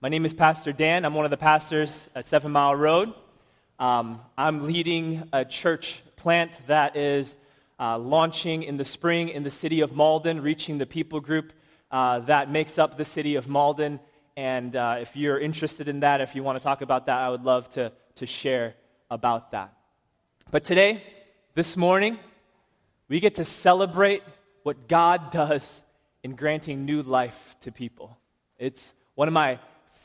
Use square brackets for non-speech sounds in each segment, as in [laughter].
My name is Pastor Dan. I'm one of the pastors at Seven Mile Road. Um, I'm leading a church plant that is uh, launching in the spring in the city of Malden, reaching the people group uh, that makes up the city of Malden. And uh, if you're interested in that, if you want to talk about that, I would love to, to share about that. But today, this morning, we get to celebrate what God does in granting new life to people. It's one of my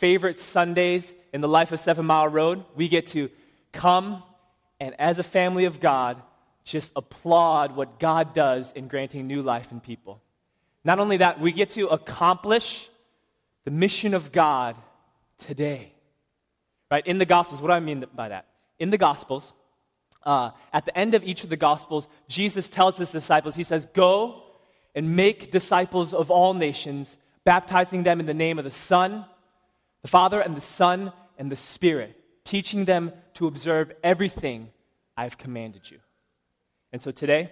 favorite Sundays in the life of Seven Mile Road. We get to come and, as a family of God, just applaud what God does in granting new life in people. Not only that, we get to accomplish the mission of God today. Right? In the Gospels, what do I mean by that? In the Gospels, uh, at the end of each of the Gospels, Jesus tells his disciples, He says, Go and make disciples of all nations, baptizing them in the name of the Son, the Father and the Son and the Spirit, teaching them to observe everything I've commanded you. And so today,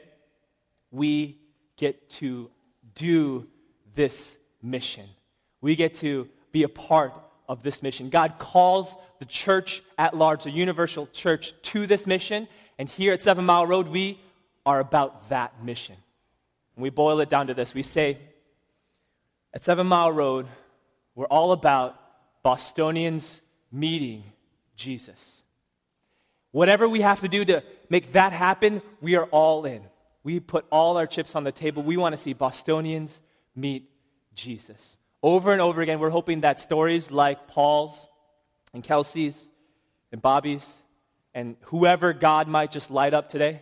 we get to do this mission. We get to be a part of this mission. God calls the church at large, the universal church, to this mission. And here at Seven Mile Road, we are about that mission. And we boil it down to this we say, at Seven Mile Road, we're all about Bostonians meeting Jesus. Whatever we have to do to make that happen, we are all in. We put all our chips on the table. We want to see Bostonians meet Jesus. Over and over again, we're hoping that stories like Paul's and Kelsey's and Bobby's and whoever God might just light up today,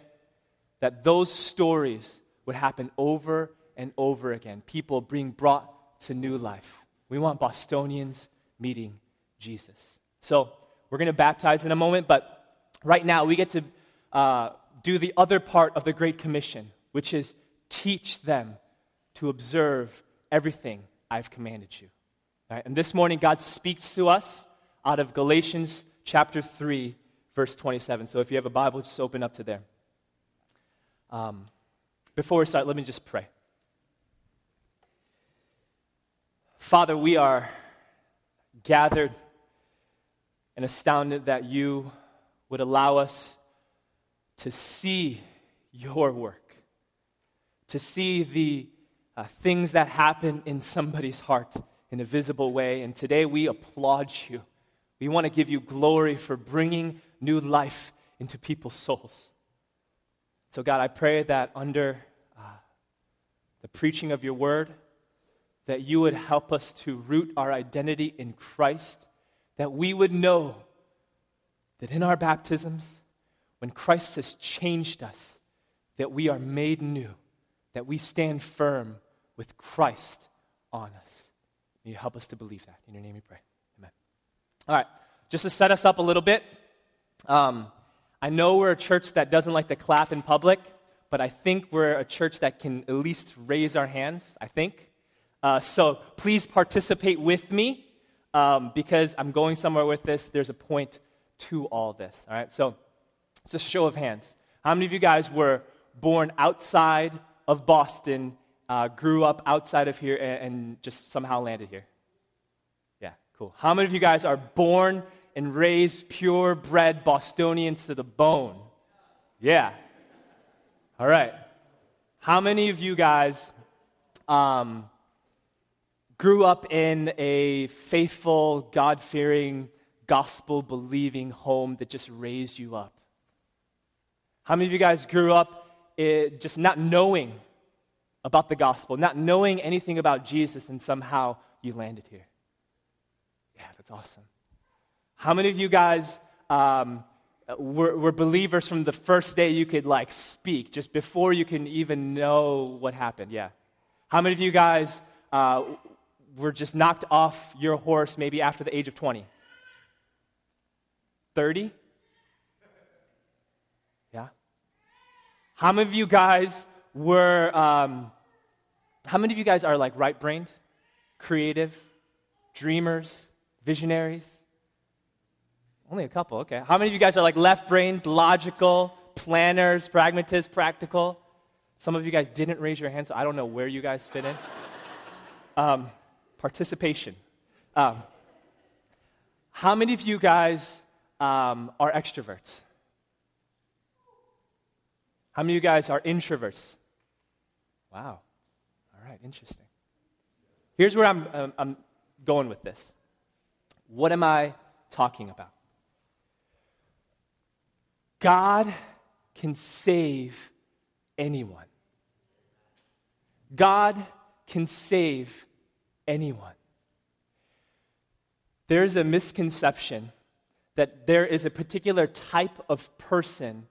that those stories would happen over and over again. People being brought to new life. We want Bostonians meeting Jesus. So we're going to baptize in a moment, but right now we get to uh, do the other part of the Great Commission, which is teach them to observe everything I've commanded you. Right? And this morning, God speaks to us out of Galatians chapter 3, verse 27. So if you have a Bible, just open up to there. Um, before we start, let me just pray. Father, we are gathered and astounded that you would allow us to see your work, to see the uh, things that happen in somebody's heart in a visible way. And today we applaud you. We want to give you glory for bringing new life into people's souls. So, God, I pray that under uh, the preaching of your word, that you would help us to root our identity in Christ, that we would know that in our baptisms, when Christ has changed us, that we are made new, that we stand firm with Christ on us. May you help us to believe that. In your name we pray. Amen. All right, just to set us up a little bit, um, I know we're a church that doesn't like to clap in public, but I think we're a church that can at least raise our hands, I think. Uh, so please participate with me um, because I'm going somewhere with this. There's a point to all this. All right, so it's a show of hands. How many of you guys were born outside of Boston, uh, grew up outside of here, and, and just somehow landed here? Yeah, cool. How many of you guys are born and raised purebred Bostonians to the bone? Yeah. All right. How many of you guys um, grew up in a faithful, God fearing, gospel believing home that just raised you up? How many of you guys grew up eh, just not knowing about the gospel, not knowing anything about Jesus, and somehow you landed here? Yeah, that's awesome. How many of you guys um, were, were believers from the first day you could like speak, just before you can even know what happened? Yeah. How many of you guys uh, were just knocked off your horse maybe after the age of 20? 30? Yeah? How many of you guys were, um, how many of you guys are like right brained, creative, dreamers, visionaries? Only a couple, okay. How many of you guys are like left brained, logical, planners, pragmatists, practical? Some of you guys didn't raise your hand, so I don't know where you guys fit in. [laughs] Um, participation. Um, How many of you guys um, are extroverts? How many of you guys are introverts? Wow. All right, interesting. Here's where I'm, um, I'm going with this. What am I talking about? God can save anyone. God can save anyone. There is a misconception that there is a particular type of person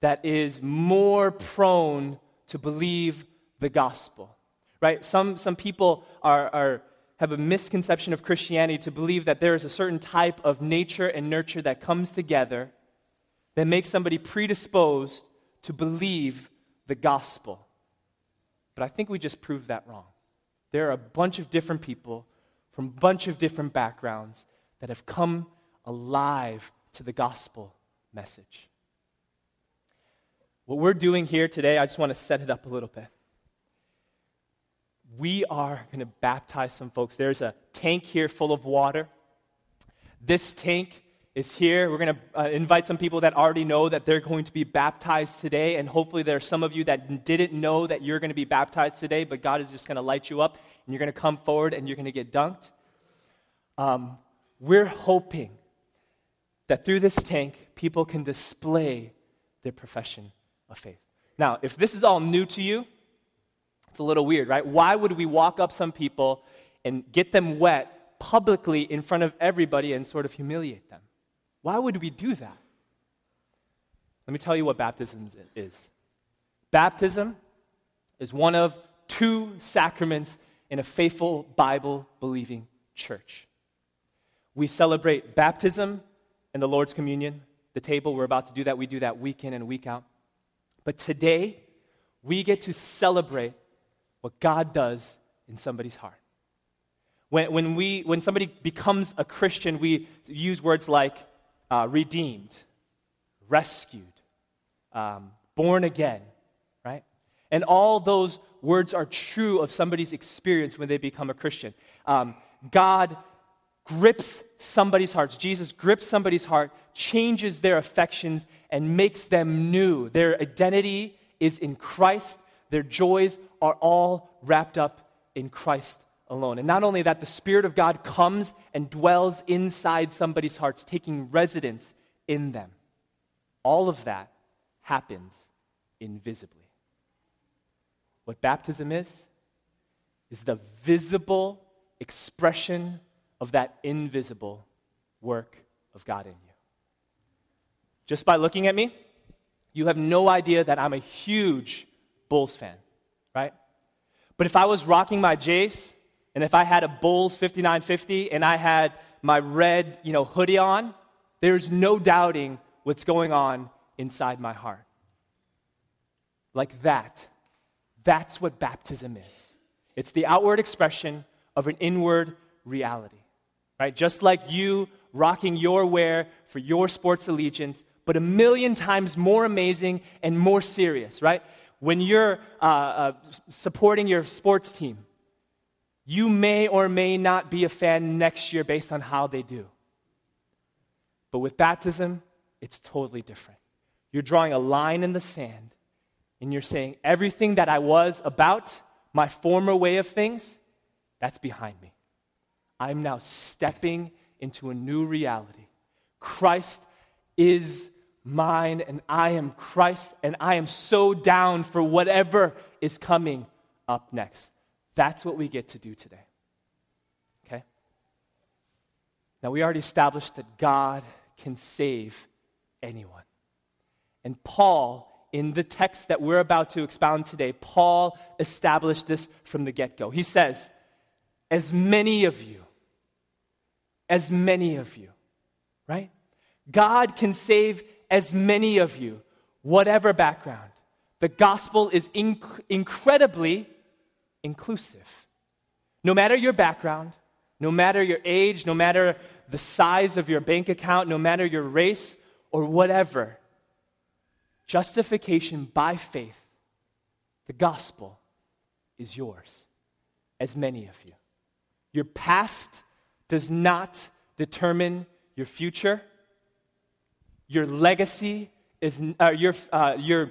that is more prone to believe the gospel. Right? Some, some people are, are, have a misconception of Christianity to believe that there is a certain type of nature and nurture that comes together that makes somebody predisposed to believe the gospel. But I think we just proved that wrong. There are a bunch of different people from a bunch of different backgrounds that have come alive to the gospel message. What we're doing here today, I just want to set it up a little bit. We are going to baptize some folks. There's a tank here full of water. This tank is here. We're going to uh, invite some people that already know that they're going to be baptized today. And hopefully, there are some of you that didn't know that you're going to be baptized today, but God is just going to light you up and you're going to come forward and you're going to get dunked. Um, we're hoping that through this tank, people can display their profession of faith. Now, if this is all new to you, it's a little weird, right? Why would we walk up some people and get them wet publicly in front of everybody and sort of humiliate them? Why would we do that? Let me tell you what baptism is. Baptism is one of two sacraments in a faithful Bible believing church. We celebrate baptism and the Lord's communion, the table. We're about to do that. We do that week in and week out. But today, we get to celebrate what God does in somebody's heart. When, when, we, when somebody becomes a Christian, we use words like uh, redeemed, rescued, um, born again, right? And all those words are true of somebody's experience when they become a Christian. Um, God grips somebody's heart. Jesus grips somebody's heart, changes their affections, and makes them new. Their identity is in Christ. Their joys are all wrapped up in Christ alone. And not only that, the Spirit of God comes and dwells inside somebody's hearts, taking residence in them. All of that happens invisibly. What baptism is, is the visible expression of that invisible work of God in you. Just by looking at me, you have no idea that I'm a huge Bulls fan, right? But if I was rocking my Jays, and if I had a Bulls 5950 and I had my red, you know, hoodie on, there's no doubting what's going on inside my heart. Like that. That's what baptism is. It's the outward expression of an inward reality right? Just like you rocking your wear for your sports allegiance, but a million times more amazing and more serious, right? When you're uh, uh, supporting your sports team, you may or may not be a fan next year based on how they do. But with baptism, it's totally different. You're drawing a line in the sand and you're saying, everything that I was about, my former way of things, that's behind me. I'm now stepping into a new reality. Christ is mine, and I am Christ, and I am so down for whatever is coming up next. That's what we get to do today. Okay? Now, we already established that God can save anyone. And Paul, in the text that we're about to expound today, Paul established this from the get go. He says, As many of you as many of you, right? God can save as many of you, whatever background. The gospel is inc- incredibly inclusive. No matter your background, no matter your age, no matter the size of your bank account, no matter your race or whatever, justification by faith, the gospel is yours, as many of you. Your past does not determine your future, your legacy is, uh, your, uh, your,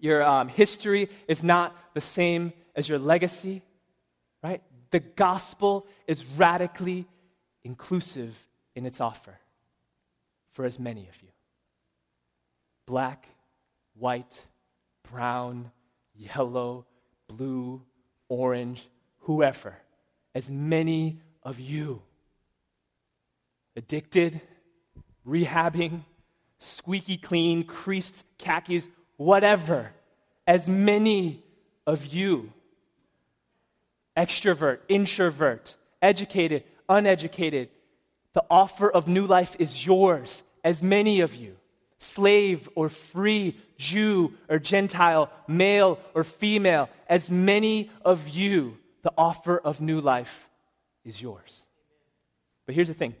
your um, history is not the same as your legacy, right? The gospel is radically inclusive in its offer for as many of you black, white, brown, yellow, blue, orange, whoever, as many of you. Addicted, rehabbing, squeaky clean, creased khakis, whatever, as many of you. Extrovert, introvert, educated, uneducated. The offer of new life is yours, as many of you. Slave or free, Jew or Gentile, male or female, as many of you, the offer of new life is yours. But here's the thing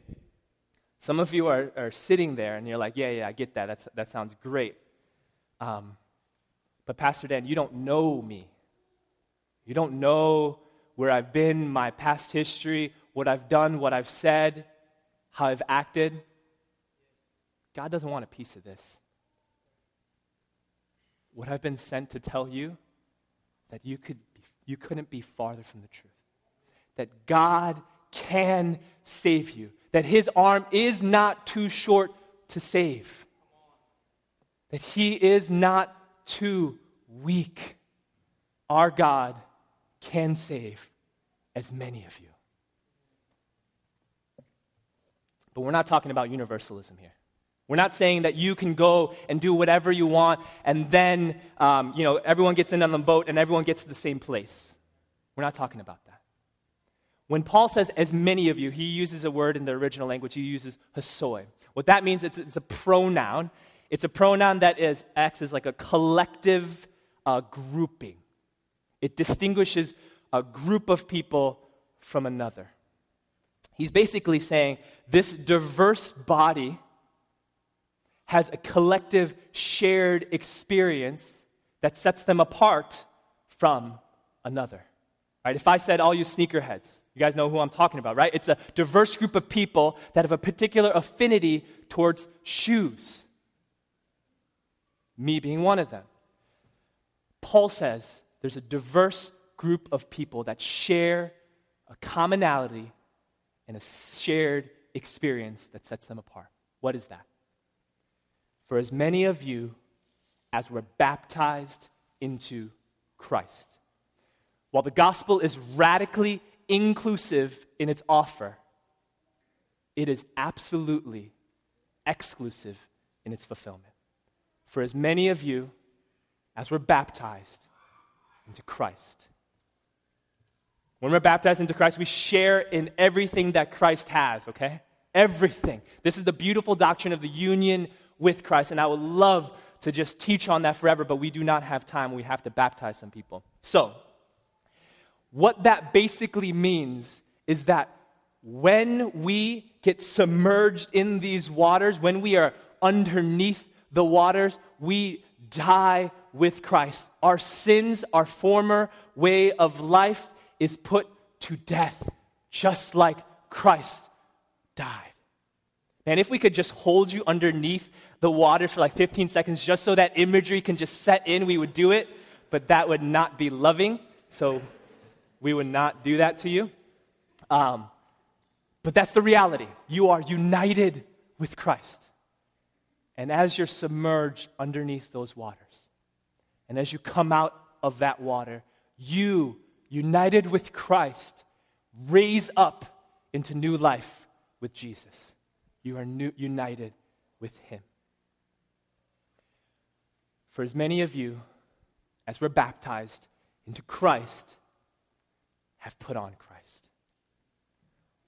some of you are, are sitting there and you're like, yeah, yeah, I get that. That's, that sounds great. Um, but, Pastor Dan, you don't know me. You don't know where I've been, my past history, what I've done, what I've said, how I've acted. God doesn't want a piece of this. What I've been sent to tell you that you, could be, you couldn't be farther from the truth. That God can save you that his arm is not too short to save, that he is not too weak. Our God can save as many of you. But we're not talking about universalism here. We're not saying that you can go and do whatever you want and then, um, you know, everyone gets in on the boat and everyone gets to the same place. We're not talking about that. When Paul says, as many of you, he uses a word in the original language. He uses hosoi. What that means, is it's a pronoun. It's a pronoun that is, acts as like a collective uh, grouping. It distinguishes a group of people from another. He's basically saying this diverse body has a collective shared experience that sets them apart from another. Right? If I said all you sneakerheads, you guys know who I'm talking about, right? It's a diverse group of people that have a particular affinity towards shoes. Me being one of them. Paul says there's a diverse group of people that share a commonality and a shared experience that sets them apart. What is that? For as many of you as were baptized into Christ. While the gospel is radically inclusive in its offer, it is absolutely exclusive in its fulfillment. For as many of you as were baptized into Christ. When we're baptized into Christ, we share in everything that Christ has, okay? Everything. This is the beautiful doctrine of the union with Christ, and I would love to just teach on that forever, but we do not have time. We have to baptize some people. So, what that basically means is that when we get submerged in these waters, when we are underneath the waters, we die with Christ. Our sins, our former way of life is put to death, just like Christ died. And if we could just hold you underneath the water for like 15 seconds just so that imagery can just set in, we would do it, but that would not be loving. So we would not do that to you. Um, but that's the reality. You are united with Christ. And as you're submerged underneath those waters, and as you come out of that water, you, united with Christ, raise up into new life with Jesus. You are new, united with Him. For as many of you as were baptized into Christ, have put on Christ.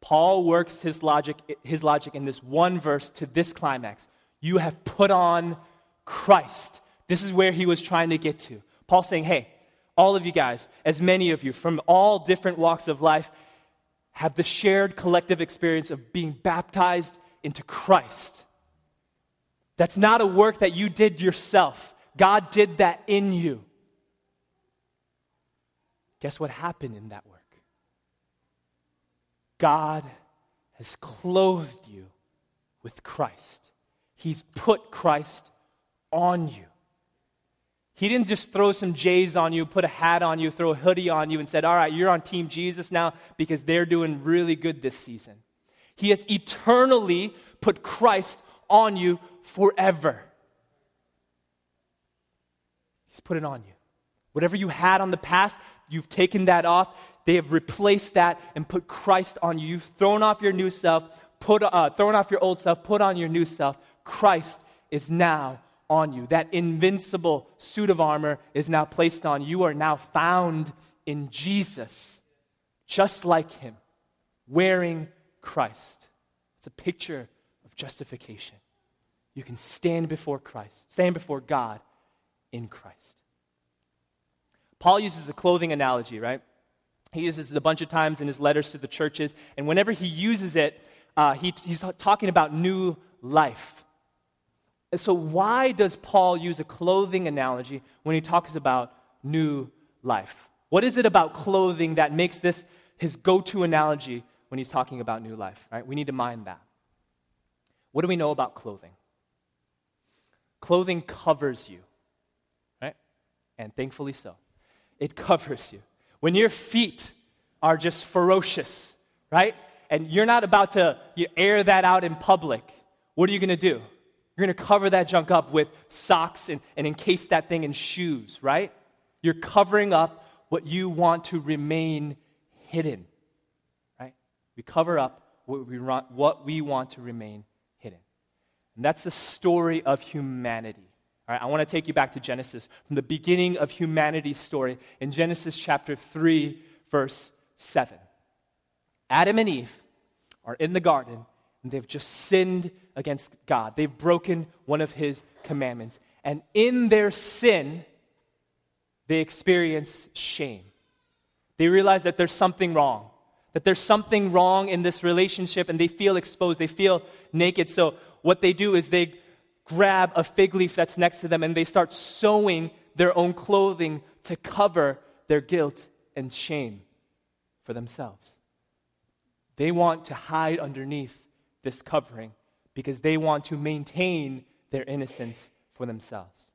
Paul works his logic, his logic in this one verse to this climax. You have put on Christ. This is where he was trying to get to. Paul saying, hey, all of you guys, as many of you from all different walks of life, have the shared collective experience of being baptized into Christ. That's not a work that you did yourself. God did that in you. Guess what happened in that work? God has clothed you with Christ. He's put Christ on you. He didn't just throw some J's on you, put a hat on you, throw a hoodie on you, and said, All right, you're on Team Jesus now because they're doing really good this season. He has eternally put Christ on you forever. He's put it on you. Whatever you had on the past, you've taken that off. They have replaced that and put Christ on you. You've thrown off your new self, put, uh, thrown off your old self, put on your new self. Christ is now on you. That invincible suit of armor is now placed on. You are now found in Jesus, just like him, wearing Christ. It's a picture of justification. You can stand before Christ, stand before God in Christ. Paul uses a clothing analogy, right? He uses it a bunch of times in his letters to the churches, and whenever he uses it, uh, he, he's talking about new life. And so, why does Paul use a clothing analogy when he talks about new life? What is it about clothing that makes this his go to analogy when he's talking about new life? Right? We need to mind that. What do we know about clothing? Clothing covers you, right? And thankfully so. It covers you. When your feet are just ferocious, right? And you're not about to air that out in public, what are you going to do? You're going to cover that junk up with socks and, and encase that thing in shoes, right? You're covering up what you want to remain hidden, right? We cover up what we, want, what we want to remain hidden. And that's the story of humanity. All right, I want to take you back to Genesis, from the beginning of humanity's story in Genesis chapter 3, verse 7. Adam and Eve are in the garden and they've just sinned against God. They've broken one of his commandments. And in their sin, they experience shame. They realize that there's something wrong, that there's something wrong in this relationship, and they feel exposed. They feel naked. So, what they do is they grab a fig leaf that's next to them and they start sewing their own clothing to cover their guilt and shame for themselves. They want to hide underneath this covering because they want to maintain their innocence for themselves.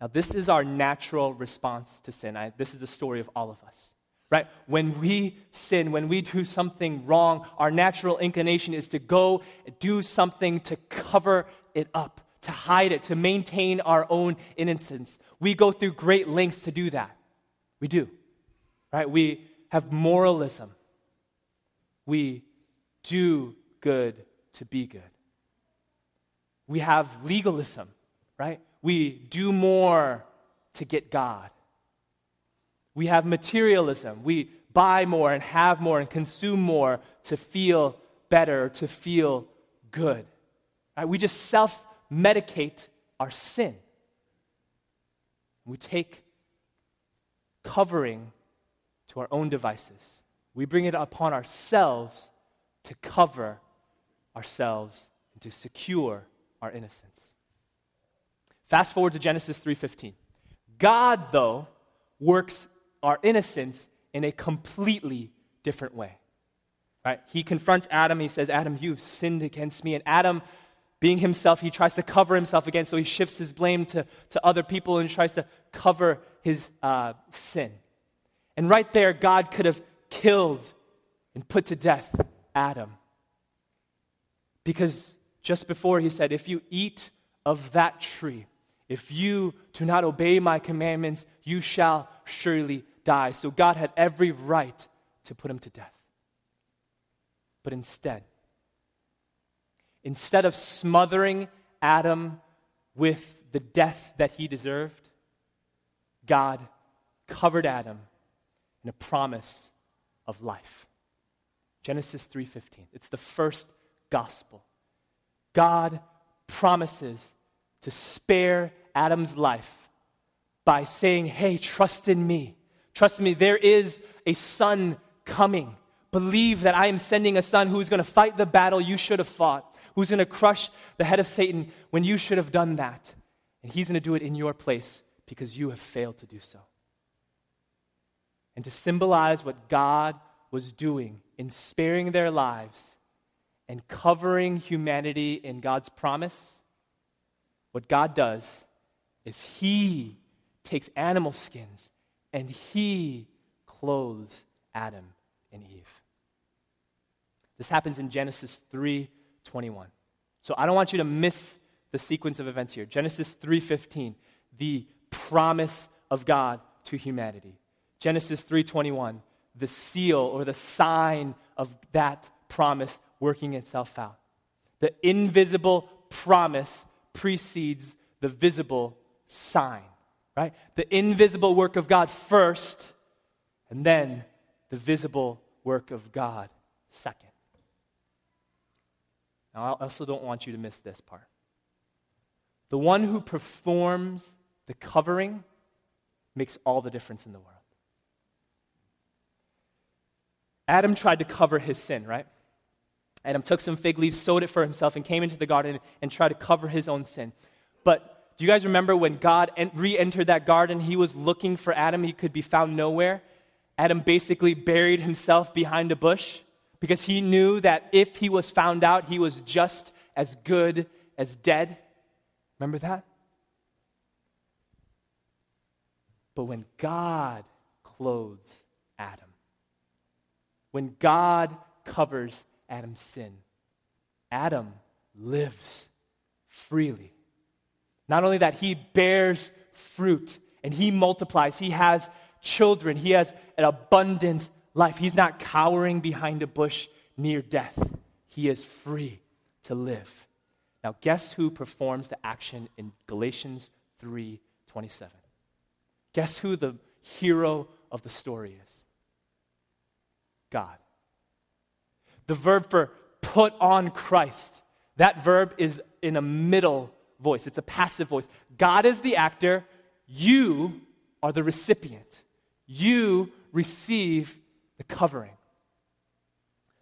Now, this is our natural response to sin. I, this is the story of all of us. Right? When we sin, when we do something wrong, our natural inclination is to go do something to cover it up, to hide it, to maintain our own innocence. We go through great lengths to do that. We do. Right? We have moralism. We do good to be good. We have legalism, right? We do more to get God. We have materialism. We buy more and have more and consume more to feel better, to feel good. Right? We just self medicate our sin. We take covering to our own devices. We bring it upon ourselves to cover ourselves and to secure our innocence. Fast forward to Genesis 3:15. God though works our innocence in a completely different way. Right? He confronts Adam. He says, Adam, you've sinned against me. And Adam, being himself, he tries to cover himself again. So he shifts his blame to, to other people and tries to cover his uh, sin. And right there, God could have killed and put to death Adam. Because just before he said, If you eat of that tree, if you do not obey my commandments, you shall surely die. So God had every right to put him to death. But instead, instead of smothering Adam with the death that he deserved, God covered Adam in a promise of life. Genesis 3:15. It's the first gospel. God promises to spare Adam's life by saying, "Hey, trust in me. Trust in me, there is a son coming. Believe that I am sending a son who's going to fight the battle you should have fought, who's going to crush the head of Satan when you should have done that. And he's going to do it in your place because you have failed to do so. And to symbolize what God was doing in sparing their lives and covering humanity in God's promise, what God does is He takes animal skins and He clothes Adam and Eve. This happens in Genesis 3:21. So I don't want you to miss the sequence of events here. Genesis 3:15, the promise of God to humanity. Genesis 3:21, the seal or the sign of that promise working itself out. The invisible promise precedes the visible sign, right? The invisible work of God first, and then the visible work of God second. Now, I also don't want you to miss this part. The one who performs the covering makes all the difference in the world. Adam tried to cover his sin, right? Adam took some fig leaves, sewed it for himself, and came into the garden and tried to cover his own sin. But do you guys remember when God re entered that garden? He was looking for Adam, he could be found nowhere. Adam basically buried himself behind a bush because he knew that if he was found out, he was just as good as dead. Remember that? But when God clothes Adam, when God covers Adam's sin, Adam lives freely. Not only that, he bears fruit and he multiplies. He has children. He has an abundant life. He's not cowering behind a bush near death. He is free to live. Now, guess who performs the action in Galatians 3:27? Guess who the hero of the story is? God. The verb for put on Christ, that verb is in a middle voice. It's a passive voice. God is the actor, you are the recipient. You receive the covering.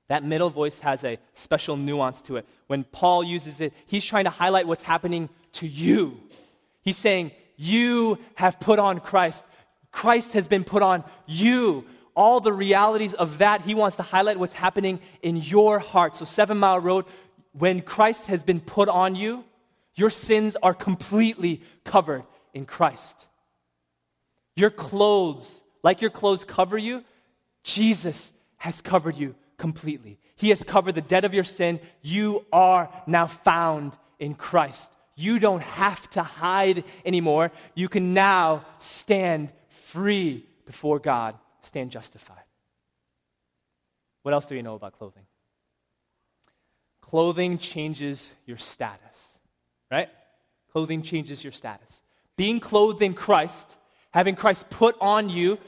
That middle voice has a special nuance to it. When Paul uses it, he's trying to highlight what's happening to you. He's saying, You have put on Christ. Christ has been put on you. All the realities of that, he wants to highlight what's happening in your heart. So, Seven Mile Road, when Christ has been put on you, your sins are completely covered in Christ. Your clothes, like your clothes cover you, Jesus has covered you completely. He has covered the debt of your sin. You are now found in Christ. You don't have to hide anymore. You can now stand free before God, stand justified. What else do we know about clothing? Clothing changes your status, right? Clothing changes your status. Being clothed in Christ, having Christ put on you,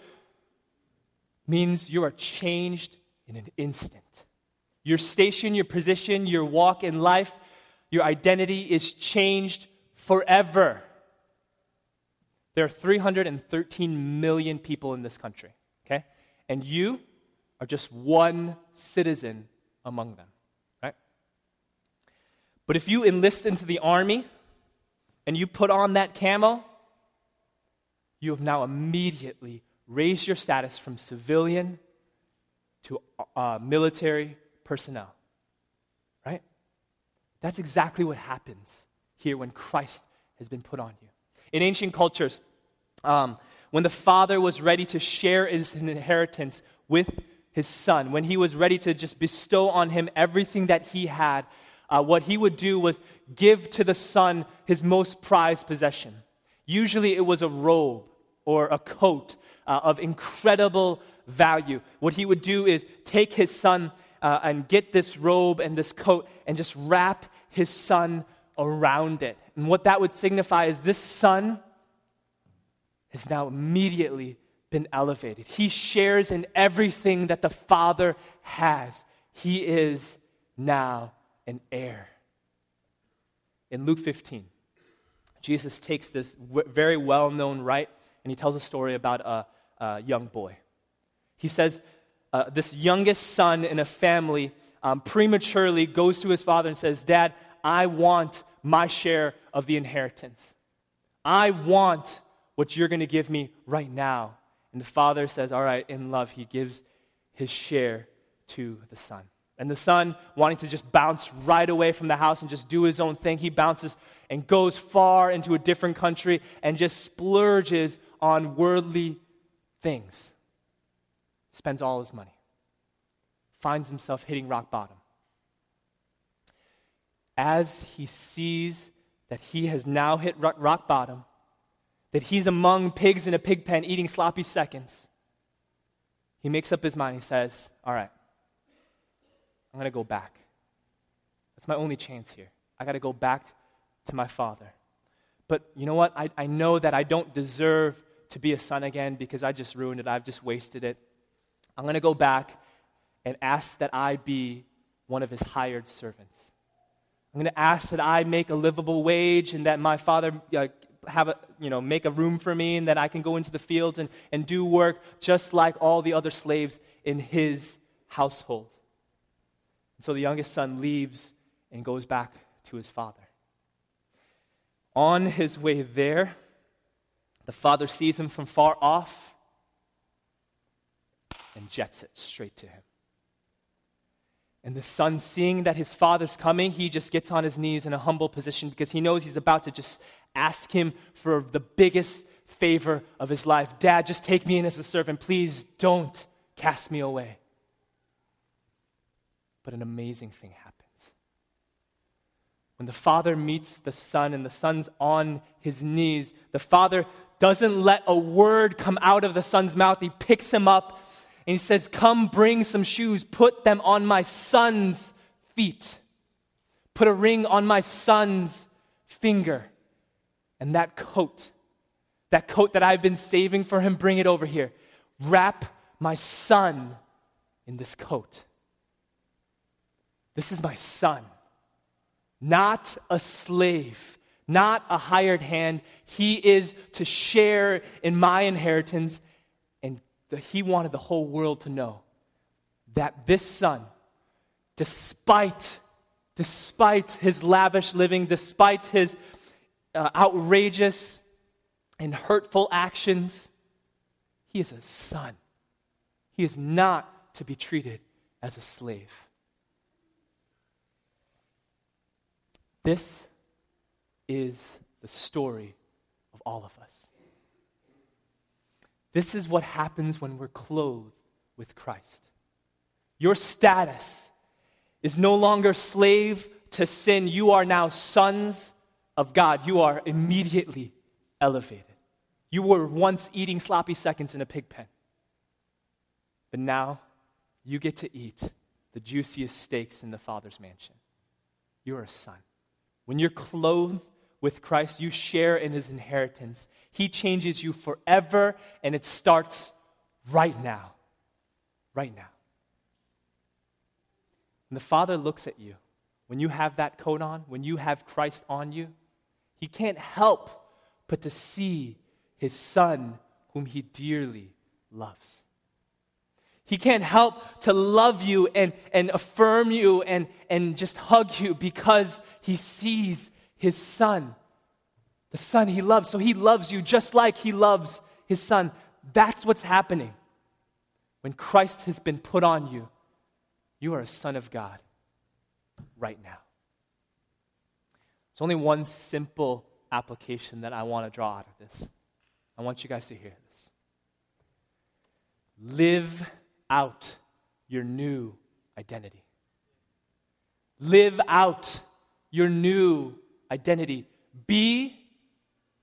means you are changed in an instant. Your station, your position, your walk in life, your identity is changed forever. There are 313 million people in this country? And you are just one citizen among them, right? But if you enlist into the army and you put on that camo, you have now immediately raise your status from civilian to uh, military personnel. Right? That's exactly what happens here when Christ has been put on you. In ancient cultures, um, when the father was ready to share his inheritance with his son, when he was ready to just bestow on him everything that he had, uh, what he would do was give to the son his most prized possession. Usually it was a robe or a coat uh, of incredible value. What he would do is take his son uh, and get this robe and this coat and just wrap his son around it. And what that would signify is this son has now immediately been elevated. He shares in everything that the Father has. He is now an heir. In Luke 15, Jesus takes this w- very well known right and he tells a story about a, a young boy. He says, uh, This youngest son in a family um, prematurely goes to his father and says, Dad, I want my share of the inheritance. I want what you're going to give me right now. And the father says, All right, in love, he gives his share to the son. And the son, wanting to just bounce right away from the house and just do his own thing, he bounces and goes far into a different country and just splurges on worldly things. Spends all his money. Finds himself hitting rock bottom. As he sees that he has now hit rock bottom, that he's among pigs in a pig pen eating sloppy seconds, he makes up his mind. He says, All right, I'm going to go back. That's my only chance here. I got to go back to my father. But you know what? I, I know that I don't deserve to be a son again because I just ruined it. I've just wasted it. I'm going to go back and ask that I be one of his hired servants. I'm going to ask that I make a livable wage and that my father uh, have a, you know, make a room for me and that I can go into the fields and, and do work just like all the other slaves in his household. And so the youngest son leaves and goes back to his father. On his way there, the father sees him from far off and jets it straight to him. And the son, seeing that his father's coming, he just gets on his knees in a humble position because he knows he's about to just ask him for the biggest favor of his life. Dad, just take me in as a servant. Please don't cast me away. But an amazing thing happens. When the father meets the son and the son's on his knees, the father doesn't let a word come out of the son's mouth. He picks him up and he says, Come bring some shoes, put them on my son's feet, put a ring on my son's finger, and that coat, that coat that I've been saving for him, bring it over here. Wrap my son in this coat. This is my son, not a slave, not a hired hand. He is to share in my inheritance. And the, he wanted the whole world to know that this son, despite, despite his lavish living, despite his uh, outrageous and hurtful actions, he is a son. He is not to be treated as a slave. This is the story of all of us. This is what happens when we're clothed with Christ. Your status is no longer slave to sin. You are now sons of God. You are immediately elevated. You were once eating sloppy seconds in a pig pen. But now you get to eat the juiciest steaks in the Father's mansion. You're a son. When you're clothed with Christ, you share in his inheritance. He changes you forever, and it starts right now. Right now. When the Father looks at you, when you have that coat on, when you have Christ on you, he can't help but to see his Son, whom he dearly loves. He can't help to love you and, and affirm you and, and just hug you because he sees his son, the son he loves. So he loves you just like he loves his son. That's what's happening. When Christ has been put on you, you are a son of God right now. There's only one simple application that I want to draw out of this. I want you guys to hear this. Live out your new identity. Live out your new identity. Be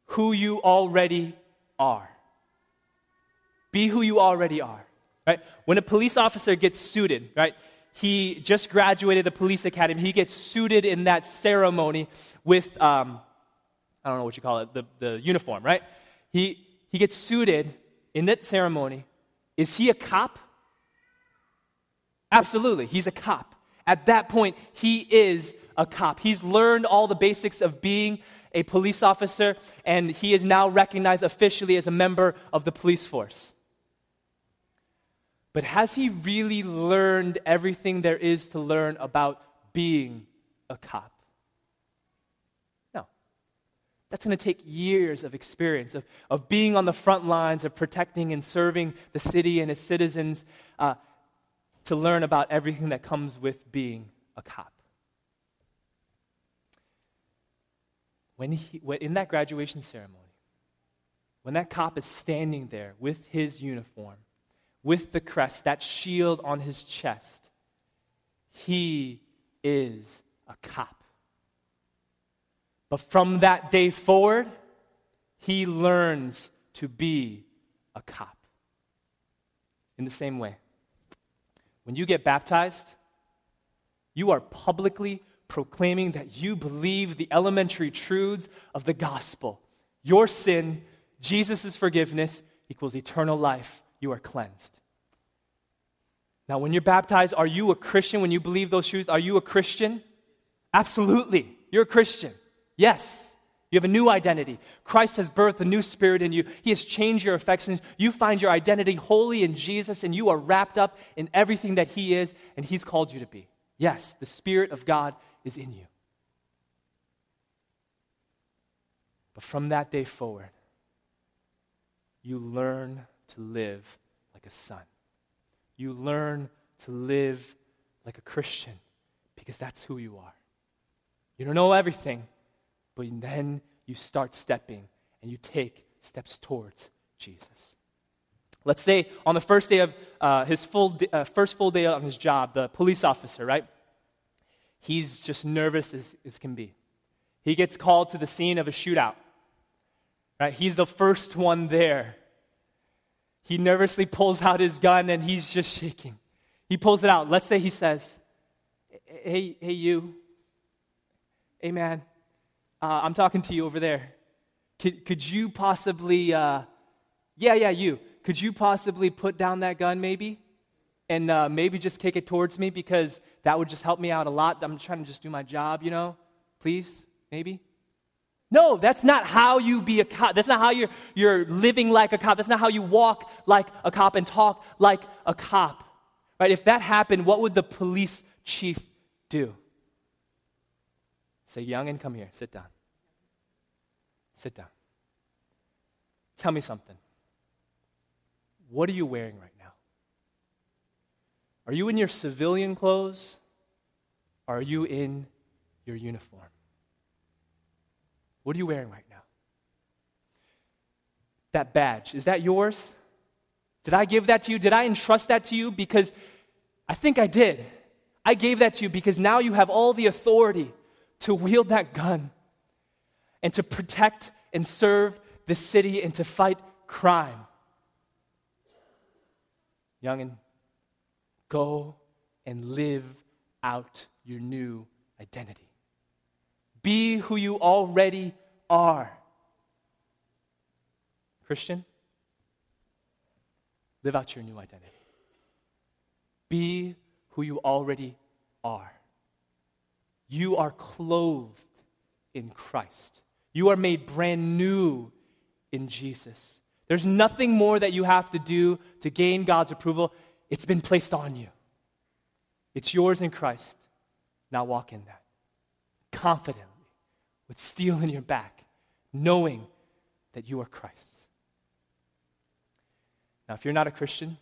who you already are. Be who you already are. Right? When a police officer gets suited, right? He just graduated the police academy. He gets suited in that ceremony with, um, I don't know what you call it, the, the uniform, right? He, he gets suited in that ceremony. Is he a cop? Absolutely, he's a cop. At that point, he is a cop. He's learned all the basics of being a police officer, and he is now recognized officially as a member of the police force. But has he really learned everything there is to learn about being a cop? No. That's going to take years of experience, of, of being on the front lines, of protecting and serving the city and its citizens. Uh, to learn about everything that comes with being a cop. When he, in that graduation ceremony, when that cop is standing there with his uniform, with the crest, that shield on his chest, he is a cop. But from that day forward, he learns to be a cop. In the same way, when you get baptized, you are publicly proclaiming that you believe the elementary truths of the gospel. Your sin, Jesus' forgiveness, equals eternal life. You are cleansed. Now, when you're baptized, are you a Christian when you believe those truths? Are you a Christian? Absolutely. You're a Christian. Yes. You have a new identity. Christ has birthed a new spirit in you. He has changed your affections. You find your identity wholly in Jesus, and you are wrapped up in everything that He is and He's called you to be. Yes, the Spirit of God is in you. But from that day forward, you learn to live like a son. You learn to live like a Christian because that's who you are. You don't know everything, but then you start stepping and you take steps towards Jesus. Let's say on the first day of uh, his full uh, first full day on his job, the police officer, right? He's just nervous as, as can be. He gets called to the scene of a shootout. Right? He's the first one there. He nervously pulls out his gun and he's just shaking. He pulls it out. Let's say he says, Hey, hey, you. Hey, man. Uh, I'm talking to you over there. Could, could you possibly, uh, yeah, yeah, you. Could you possibly put down that gun maybe? And uh, maybe just kick it towards me because that would just help me out a lot. I'm trying to just do my job, you know? Please, maybe? No, that's not how you be a cop. That's not how you're, you're living like a cop. That's not how you walk like a cop and talk like a cop. Right? If that happened, what would the police chief do? Say, youngin, come here, sit down. Sit down. Tell me something. What are you wearing right now? Are you in your civilian clothes? Are you in your uniform? What are you wearing right now? That badge, is that yours? Did I give that to you? Did I entrust that to you? Because I think I did. I gave that to you because now you have all the authority to wield that gun and to protect and serve the city and to fight crime. Youngin, go and live out your new identity. Be who you already are. Christian, live out your new identity. Be who you already are. You are clothed in Christ. You are made brand new in Jesus. There's nothing more that you have to do to gain God's approval. It's been placed on you. It's yours in Christ. Now walk in that confidently with steel in your back, knowing that you are Christ's. Now, if you're not a Christian,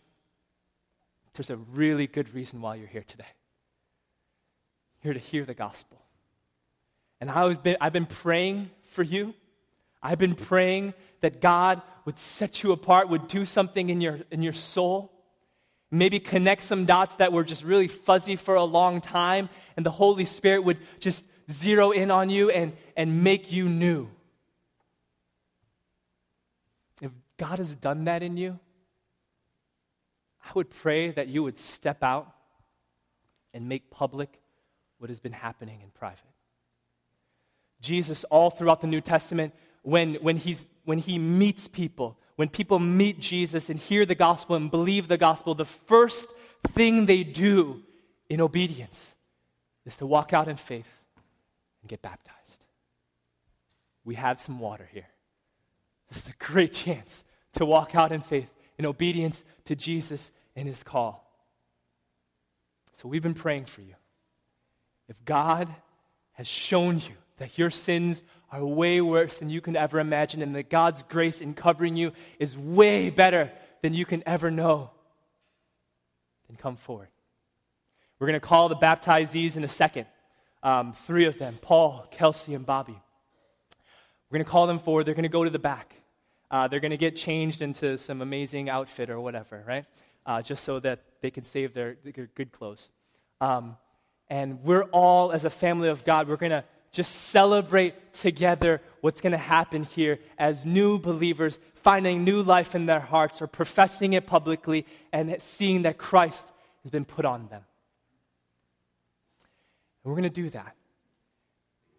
there's a really good reason why you're here today. You're here to hear the gospel. And I've been, I've been praying for you. I've been praying that God would set you apart, would do something in your, in your soul, maybe connect some dots that were just really fuzzy for a long time, and the Holy Spirit would just zero in on you and, and make you new. If God has done that in you, I would pray that you would step out and make public what has been happening in private. Jesus, all throughout the New Testament, when, when, he's, when he meets people, when people meet Jesus and hear the gospel and believe the gospel, the first thing they do in obedience is to walk out in faith and get baptized. We have some water here. This is a great chance to walk out in faith, in obedience to Jesus and his call. So we've been praying for you. If God has shown you that your sins are way worse than you can ever imagine, and that God's grace in covering you is way better than you can ever know, then come forward. We're going to call the baptizees in a second. Um, three of them Paul, Kelsey, and Bobby. We're going to call them forward. They're going to go to the back. Uh, they're going to get changed into some amazing outfit or whatever, right? Uh, just so that they can save their, their good clothes. Um, and we're all, as a family of God, we're going to just celebrate together what's going to happen here as new believers finding new life in their hearts or professing it publicly and seeing that Christ has been put on them. And we're going to do that.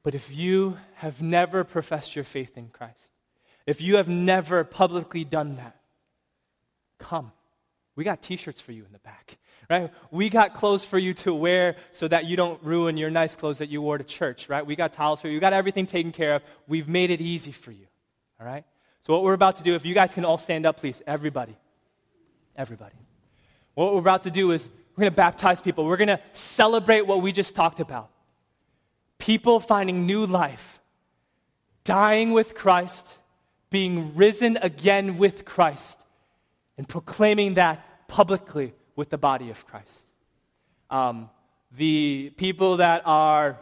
But if you have never professed your faith in Christ, if you have never publicly done that, come. We got t shirts for you in the back, right? We got clothes for you to wear so that you don't ruin your nice clothes that you wore to church, right? We got towels for you. We got everything taken care of. We've made it easy for you, all right? So, what we're about to do, if you guys can all stand up, please, everybody. Everybody. What we're about to do is we're going to baptize people. We're going to celebrate what we just talked about people finding new life, dying with Christ being risen again with Christ and proclaiming that publicly with the body of Christ. Um, the people that are